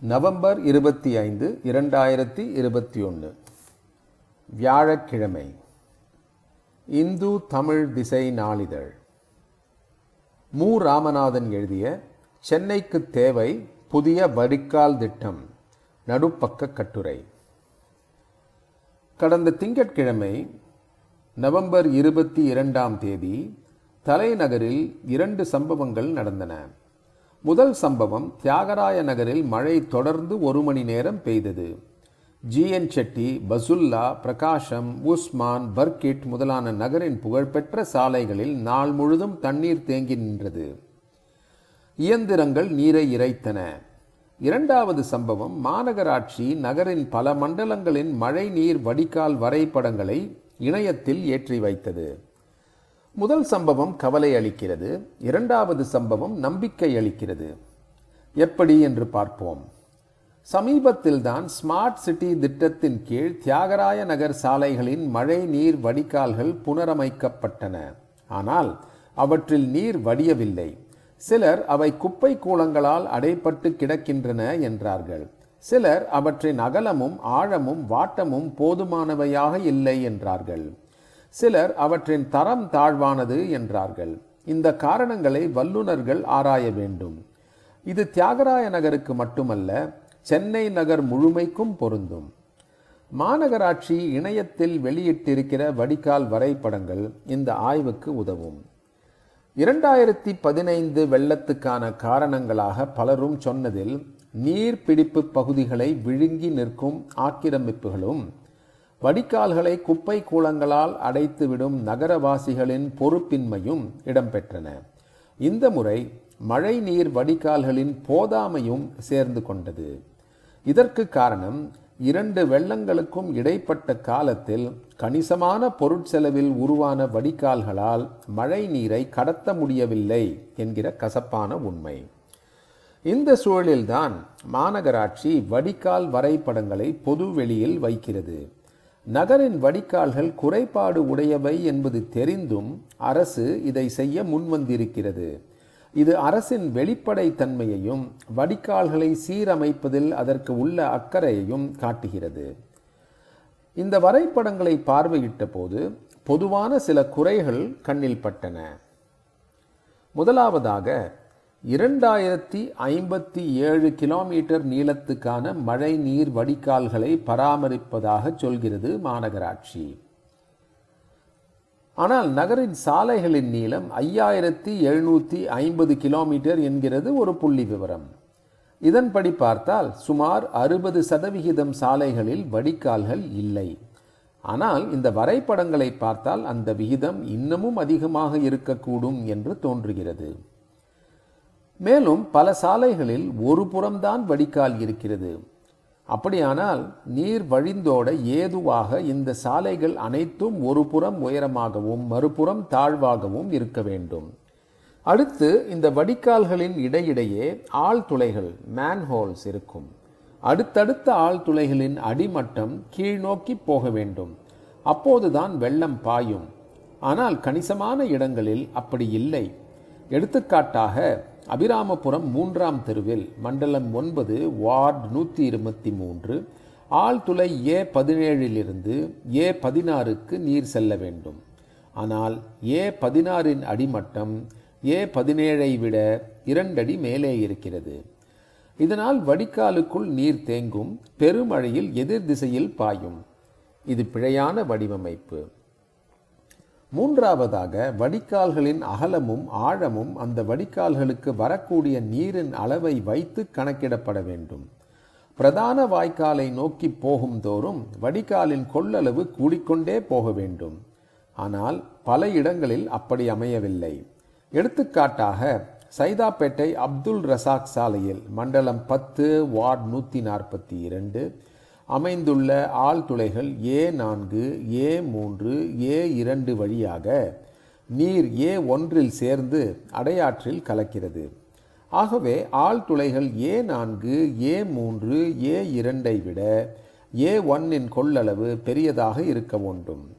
November இருபத்தி ஐந்து இரண்டாயிரத்தி இருபத்தி ஒன்று. வியாழக்கிழமை. இந்து தமிழ் திசை நாளிதழ். மு. ராமநாதன் எழுதிய சென்னைக்கு தேவை புதிய வடிகால் திட்டம் நடுப்பக்க கட்டுரை. கடந்த திங்கட்கிழமை நவம்பர் இருபத்தி இரண்டாம் தேதி தலைநகரில் இரண்டு சம்பவங்கள் நடந்தன. முதல் சம்பவம் தியாகராய நகரில் மழை தொடர்ந்து ஒரு மணி நேரம் பெய்தது. ஜிஎன் செட்டி பசுல்லா பிரகாஷம் உஸ்மான் பர்கிட் முதலான நகரின் புகழ்பெற்ற சாலைகளில் நாள் முழுதும் தண்ணீர் தேங்கி நின்றது. இயந்திரங்கள் நீரை இறைத்தன. இரண்டாவது சம்பவம் மாநகராட்சி நகரின் பல மண்டலங்களின் மழை நீர் வடிகால் வரைபடங்களை இணையத்தில் ஏற்றி வைத்தது. முதல் சம்பவம் கவலை அளிக்கிறது. இரண்டாவது சம்பவம் நம்பிக்கை அளிக்கிறது. எப்படி என்று பார்ப்போம். சமீபத்தில்தான் ஸ்மார்ட் சிட்டி திட்டத்தின் கீழ் தியாகராய நகர் சாலைகளின் மழை நீர் வடிகால்கள் புனரமைக்கப்பட்டன. ஆனால் அவற்றில் நீர் வடியவில்லை. சிலர் அவை குப்பை கூலங்களால் அடைப்பட்டு கிடக்கின்றன என்றார்கள். சிலர் அவற்றின் அகலமும் ஆழமும் வாட்டமும் போதுமானவையாக இல்லை என்றார்கள். சிலர் அவற்றின் தரம் தாழ்வானது என்றார்கள். இந்த காரணங்களை வல்லுநர்கள் ஆராய வேண்டும். இது தியாகராய நகருக்கு மட்டுமல்ல சென்னை நகர் முழுமைக்கும் பொருந்தும். மாநகராட்சி இணையத்தில் வெளியிட்டிருக்கிற வடிகால் வரைபடங்கள் இந்த ஆய்வுக்கு உதவும். இரண்டாயிரத்தி பதினைந்து வெள்ளத்துக்கான காரணங்களாக பலரும் சொன்னதில் நீர்பிடிப்பு பகுதிகளை விழுங்கி நிற்கும் ஆக்கிரமிப்புகளும் வடிகால்களை குப்பை கூலங்களால் அடைத்துவிடும் நகரவாசிகளின் பொறுப்பின்மையும் இடம்பெற்றன. இந்த முறை மழை நீர் வடிகால்களின் போதாமையும் சேர்ந்து கொண்டது. இதற்கு காரணம் இரண்டு வெள்ளங்களுக்கும் இடைப்பட்ட காலத்தில் கணிசமான பொருட்செலவில் உருவான வடிகால்களால் மழை நீரை கடத்த முடியவில்லை என்கிற கசப்பான உண்மை. இந்த சூழலில்தான் மாநகராட்சி வடிகால் வரைபடங்களை பொது வெளியில் வைக்கிறது. நகரின் வடிகால்கள் குறைபாடு உடையவை என்பது தெரிந்தும் அரசு இதை செய்ய முன்வந்திருக்கிறது. இது அரசின் வெளிப்படை தன்மையையும் வடிகால்களை சீரமைப்பதில் அதற்கு உள்ள அக்கறையையும் காட்டுகிறது. இந்த வரைபடங்களை பார்வையிட்ட போது பொதுவான சில குறைகள் கண்ணில் பட்டன. முதலாவதாக இரண்டாயிரத்தி ஐம்பத்தி ஏழு கிலோமீட்டர் நீளத்துக்கான மழை நீர் வடிகால்களை பராமரிப்பதாக சொல்கிறது மாநகராட்சி. ஆனால் நகரின் சாலைகளின் நீளம் ஐயாயிரத்தி எழுநூற்றி ஐம்பது கிலோமீட்டர் என்கிறது ஒரு புள்ளி விவரம். இதன்படி பார்த்தால் சுமார் அறுபது சதவிகிதம் சாலைகளில் வடிகால்கள் இல்லை. ஆனால் இந்த வரைபடங்களை பார்த்தால் அந்த விகிதம் இன்னமும் அதிகமாக இருக்கக்கூடும் என்று தோன்றுகிறது. மேலும் பல சாலைகளில் ஒரு புறம்தான் வடிகால் இருக்கிறது. அப்படியானால் நீர் வழிந்தோட ஏதுவாக இந்த சாலைகள் அனைத்தும் ஒரு புறம் உயரமாகவும் மறுபுறம் தாழ்வாகவும் இருக்க வேண்டும். அடுத்து இந்த வடிகால்களின் இடையிடையே ஆழ்துளைகள் மேன்ஹோல்ஸ் இருக்கும். அடுத்தடுத்த ஆழ்துளைகளின் அடிமட்டம் கீழ்நோக்கி போக வேண்டும். அப்போதுதான் வெள்ளம் பாயும். ஆனால் கணிசமான இடங்களில் அப்படி இல்லை. எடுத்துக்காட்டாக அபிராமபுரம் மூன்றாம் தெருவில் மண்டலம் ஒன்பது வார்டு நூற்றி இருபத்தி மூன்று ஆழ்துளை ஏ பதினேழிலிருந்து ஏ பதினாறுக்கு நீர் செல்ல வேண்டும். ஆனால் ஏ பதினாறின் அடிமட்டம் ஏ பதினேழை விட இரண்டடி மேலே இருக்கிறது. இதனால் வடிகாலுக்குள் நீர் தேங்கும் பெருமழையில் எதிர் திசையில் பாயும். இது பிழையான வடிவமைப்பு. மூன்றாவதாக வடிகால்களின் அகலமும் ஆழமும் அந்த வடிகால்களுக்கு வரக்கூடிய நீரின் அளவை வைத்து கணக்கிடப்பட வேண்டும். பிரதான வாய்க்காலை நோக்கி போகும் தோறும் வடிகாலின் கொள்ளளவு கூடிக்கொண்டே போக வேண்டும். ஆனால் பல இடங்களில் அப்படி அமையவில்லை. எடுத்துக்காட்டாக சைதாப்பேட்டை அப்துல் ரசாக் சாலையில் மண்டலம் பத்து வார்டு நூற்றி நாற்பத்தி இரண்டு அமைந்துள்ள ஆழ்துளைகள் ஏ நான்கு ஏ மூன்று ஏ இரண்டு வழியாக நீர் ஏ ஒன்றில் சேர்ந்து அடையாற்றில் கலக்கிறது. ஆகவே ஆழ்துளைகள் ஏ நான்கு ஏ மூன்று ஏ இரண்டை விட ஏ ஒன்னின் கொள்ளளவு பெரியதாக இருக்க வேண்டும்.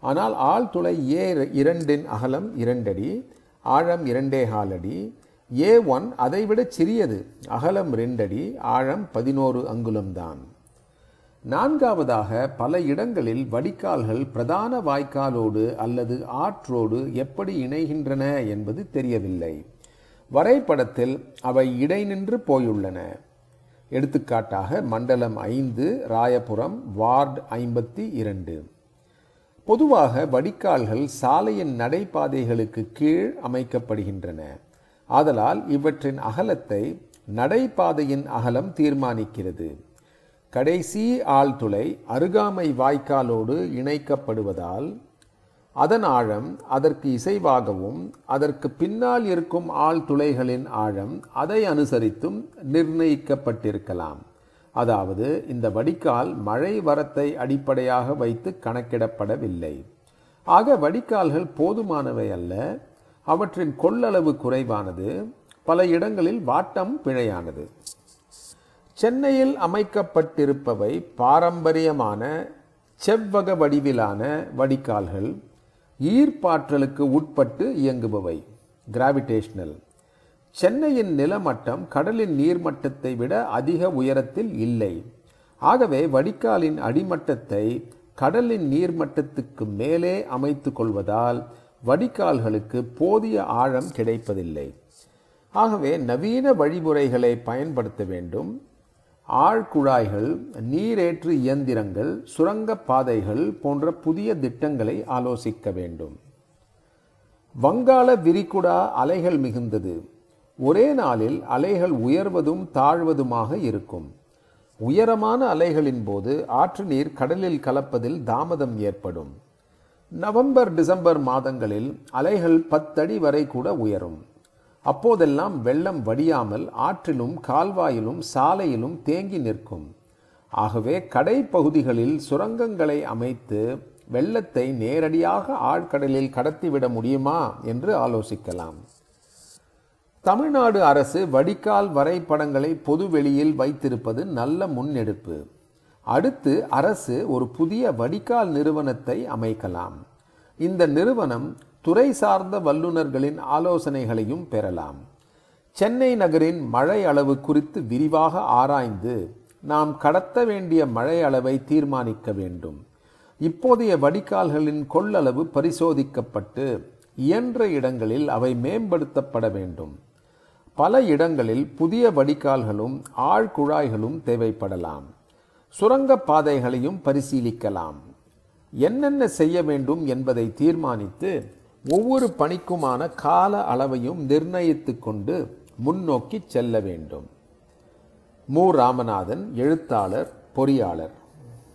ஆனால் ஆழ்துளை ஏ இரண்டின் அகலம் இரண்டடி ஆழம் இரண்டே காலடி அடி ஏ ஒன் அதைவிட சிறியது அகலம் ரெண்டடி ஆழம் பதினோரு அங்குலம்தான். நான்காவதாக பல இடங்களில் வடிகால்கள் பிரதான வாய்க்காலோடு அல்லது ஆற்றோடு எப்படி இணைகின்றன என்பது தெரியவில்லை. வரைபடத்தில் அவை இடைநின்று போயுள்ளன. எடுத்துக்காட்டாக மண்டலம் ஐந்து ராயபுரம் வார்டு ஐம்பத்தி இரண்டு. பொதுவாக வடிகால்கள் சாலையின் நடைபாதைகளுக்கு கீழ் அமைக்கப்படுகின்றன. ஆதலால் இவற்றின் அகலத்தை நடைபாதையின் அகலம் தீர்மானிக்கிறது. கடைசி ஆழ்துளை அருகாமை வாய்க்காலோடு இணைக்கப்படுவதால் அதன் ஆழம் அதற்கு இசைவாகவும் அதற்கு பின்னால் இருக்கும் ஆழ்துளைகளின் ஆழம் அதை அனுசரித்தும் நிர்ணயிக்கப்பட்டிருக்கலாம். அதாவது இந்த வடிகால் மழை வரத்தை அடிப்படையாக வைத்து கணக்கிடப்படவில்லை. ஆக வடிகால்கள் போதுமானவை அல்ல. அவற்றின் கொள்ளளவு குறைவானது. பல இடங்களில் வாட்டம் பிழையானது. சென்னையில் அமைக்கப்பட்டிருப்பவை பாரம்பரியமான செவ்வக வடிவிலான வடிகால்கள் ஈர்ப்பாற்றலுக்கு உட்பட்டு இயங்குபவை கிராவிடேஷனல் சென்னையின் நிலமட்டம் கடலின் நீர்மட்டத்தை விட அதிக உயரத்தில் இல்லை. ஆகவே வடிகாலின் அடிமட்டத்தை கடலின் நீர்மட்டத்துக்கு மேலே அமைத்து கொள்வதால் வடிகால்களுக்கு போதிய ஆழம் கிடைப்பதில்லை. ஆகவே நவீன வழிமுறைகளை பயன்படுத்த வேண்டும். ஆழ்குழாய்கள் நீரேற்று இயந்திரங்கள் சுரங்கப் பாதைகள் போன்ற புதிய திட்டங்களை ஆலோசிக்க வேண்டும். வங்காள விரிகுடா அலைகள் மிகுந்தது. ஒரே நாளில் அலைகள் உயர்வதும் தாழ்வதுமாக இருக்கும். உயரமான அலைகளின் போது ஆற்று நீர் கடலில் கலப்பதில் தாமதம் ஏற்படும். நவம்பர் டிசம்பர் மாதங்களில் அலைகள் பத்தடி வரை கூட உயரும். அப்போதெல்லாம் வெள்ளம் வடியாமல் ஆற்றிலும் கால்வாயிலும் சாலையிலும் தேங்கி நிற்கும். ஆகவே கடைப்பகுதிகளில் சுரங்கங்களை அமைத்து வெள்ளத்தை நேரடியாக ஆழ்கடலில் கடத்திவிட முடியுமா என்று ஆலோசிக்கலாம். தமிழ்நாடு அரசு வடிகால் வரைபடங்களை பொதுவெளியில் வைத்திருப்பது நல்ல முன்னெடுப்பு. அடுத்து அரசு ஒரு புதிய வடிகால் நிறுவனத்தை அமைக்கலாம். இந்த நிறுவனம் துறை சார்ந்த வல்லுநர்களின் ஆலோசனைகளையும் பெறலாம். சென்னை நகரின் மழை அளவு குறித்து விரிவாக ஆராய்ந்து நாம் கடத்த வேண்டிய மழை அளவை தீர்மானிக்க வேண்டும். இப்போதைய வடிகால்களின் கொள்ளளவு பரிசோதிக்கப்பட்டு இயன்ற இடங்களில் அவை மேம்படுத்தப்பட வேண்டும். பல இடங்களில் புதிய வடிகால்களும் ஆழ்குழாய்களும் தேவைப்படலாம். சுரங்கப்பாதைகளையும் பரிசீலிக்கலாம். என்னென்ன செய்ய வேண்டும் என்பதை தீர்மானித்து ஒவ்வொரு பணிக்குமான கால அளவையும் நிர்ணயித்து கொண்டு முன்னோக்கி செல்ல வேண்டும். மு. ராமநாதன் எழுத்தாளர் பொறியாளர்.